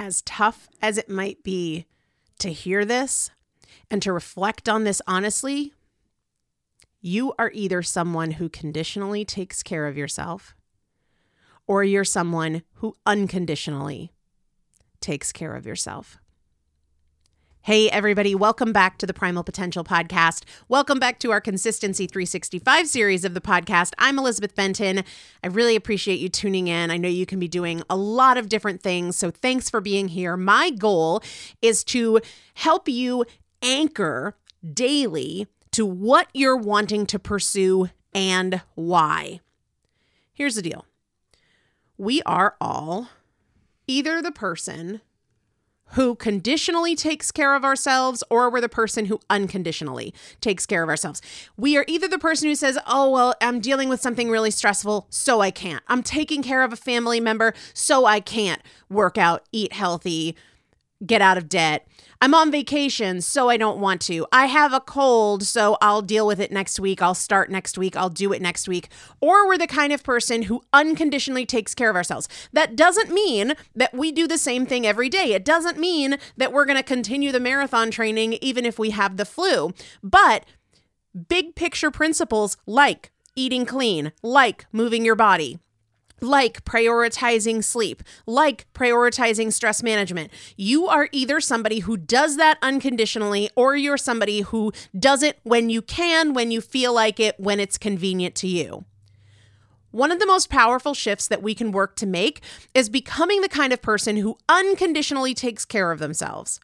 As tough as it might be to hear this and to reflect on this honestly, you are either someone who conditionally takes care of yourself or you're someone who unconditionally takes care of yourself. Hey, everybody, welcome back to the Primal Potential Podcast. Welcome back to our Consistency 365 series of the podcast. I'm Elizabeth Benton. I really appreciate you tuning in. I know you can be doing a lot of different things, so thanks for being here. My goal is to help you anchor daily to what you're wanting to pursue and why. Here's the deal we are all either the person who conditionally takes care of ourselves or we're the person who unconditionally takes care of ourselves. We are either the person who says, Oh, well, I'm dealing with something really stressful, so I can't. I'm taking care of a family member, so I can't work out, eat healthy, get out of debt. I'm on vacation, so I don't want to. I have a cold, so I'll deal with it next week. I'll start next week. I'll do it next week. Or we're the kind of person who unconditionally takes care of ourselves. That doesn't mean that we do the same thing every day. It doesn't mean that we're going to continue the marathon training even if we have the flu. But big picture principles like eating clean, like moving your body, like prioritizing sleep, like prioritizing stress management. You are either somebody who does that unconditionally or you're somebody who does it when you can, when you feel like it, when it's convenient to you. One of the most powerful shifts that we can work to make is becoming the kind of person who unconditionally takes care of themselves.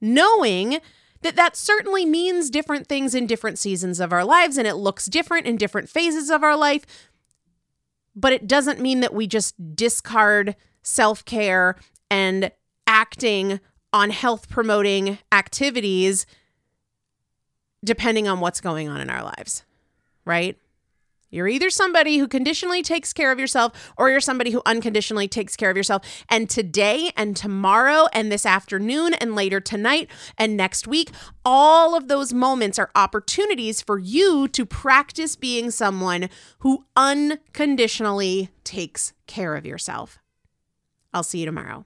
Knowing that that certainly means different things in different seasons of our lives and it looks different in different phases of our life, but it doesn't mean that we just discard self care and acting on health promoting activities depending on what's going on in our lives, right? You're either somebody who conditionally takes care of yourself or you're somebody who unconditionally takes care of yourself. And today and tomorrow and this afternoon and later tonight and next week, all of those moments are opportunities for you to practice being someone who unconditionally takes care of yourself. I'll see you tomorrow.